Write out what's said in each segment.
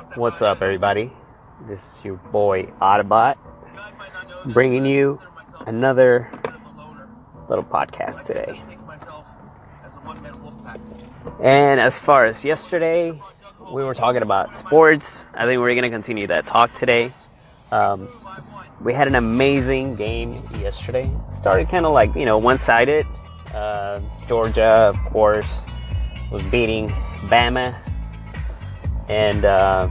What's up, everybody? This is your boy Autobot bringing you another little podcast today. And as far as yesterday, we were talking about sports. I think we're going to continue that talk today. Um, we had an amazing game yesterday. Started kind of like, you know, one sided. Uh, Georgia, of course, was beating Bama. And uh,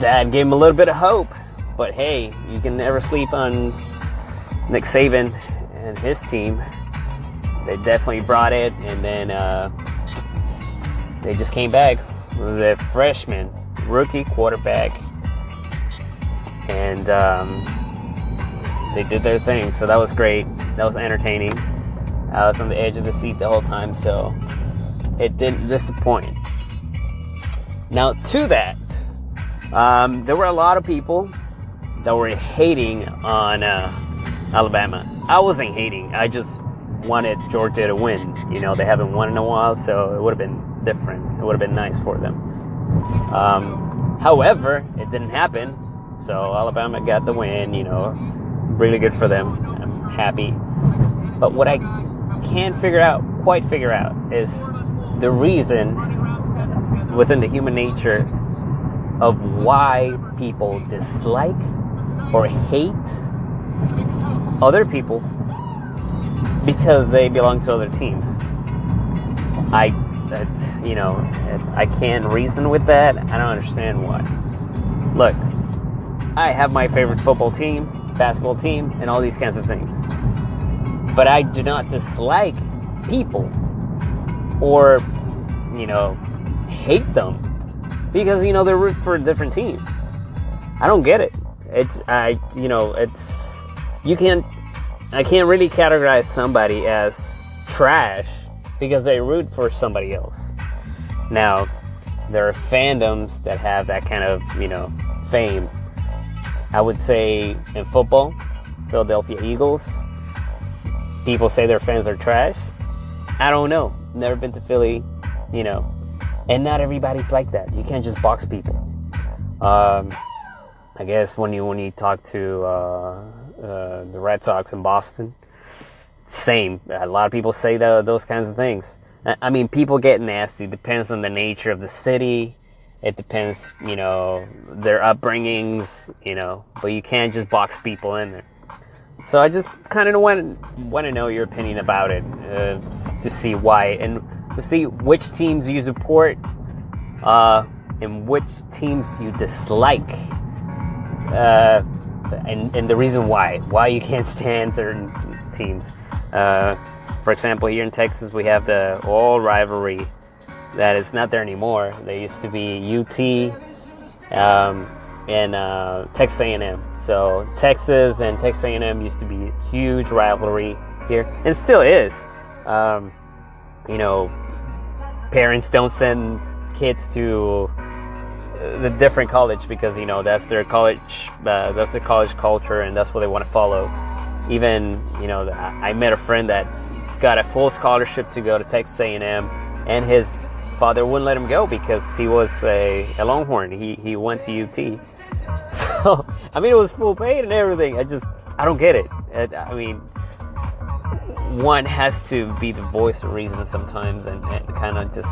that gave him a little bit of hope. But hey, you can never sleep on Nick Saban and his team. They definitely brought it. And then uh, they just came back. The freshman, rookie quarterback. And um, they did their thing. So that was great. That was entertaining. I was on the edge of the seat the whole time. So it didn't disappoint. Now, to that, um, there were a lot of people that were hating on uh, Alabama. I wasn't hating. I just wanted Georgia to win. You know, they haven't won in a while, so it would have been different. It would have been nice for them. Um, however, it didn't happen. So Alabama got the win. You know, really good for them. I'm happy. But what I can't figure out, quite figure out, is the reason within the human nature of why people dislike or hate other people because they belong to other teams. I, uh, you know, I can't reason with that. I don't understand why. Look, I have my favorite football team, basketball team, and all these kinds of things. But I do not dislike people or, you know, hate them because you know they're root for a different team. I don't get it. It's I you know it's you can't I can't really categorize somebody as trash because they root for somebody else. Now there are fandoms that have that kind of you know fame. I would say in football, Philadelphia Eagles. People say their fans are trash. I don't know. Never been to Philly, you know, and not everybody's like that. You can't just box people. Um, I guess when you when you talk to uh, uh, the Red Sox in Boston, same. A lot of people say the, those kinds of things. I mean, people get nasty. Depends on the nature of the city. It depends, you know, their upbringings, you know. But you can't just box people in there. So I just kind of want want to know your opinion about it uh, to see why and to see which teams you support uh, and which teams you dislike uh, and, and the reason why why you can't stand certain teams. Uh, for example here in texas we have the old rivalry that is not there anymore. There used to be ut um, and uh, texas a&m so texas and texas a&m used to be huge rivalry here and still is. Um, you know parents don't send kids to the different college because you know that's their college uh, that's their college culture and that's what they want to follow. Even you know i met a friend that got a full scholarship to go to texas a&m and his father wouldn't let him go because he was a, a longhorn. He, he went to ut so i mean it was full paid and everything. I just i don't get it. I mean one has to be the voice of reason sometimes and, and kind of just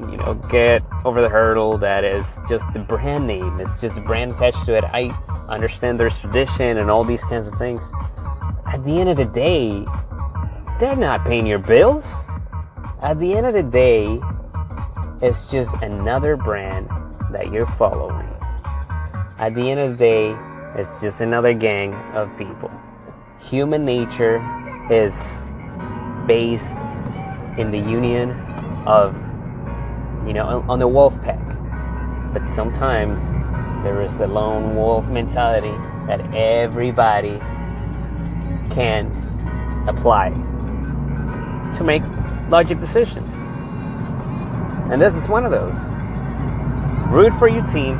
you know get over the hurdle that is just a brand name it's just a brand attached to it. I understand there's tradition and all these kinds of things. At the end of the day they're not paying your bills. At the end of the day it's just another brand that you're following. At the end of the day it's just another gang of people. Human nature is based in the union of, you know, on the wolf pack. But sometimes there is the lone wolf mentality that everybody can apply to make logic decisions. And this is one of those. Root for your team.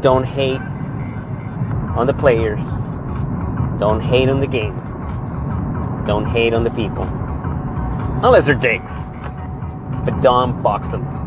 Don't hate on the players don't hate on the game. Don't hate on the people. Unless they're dicks. But don't box them.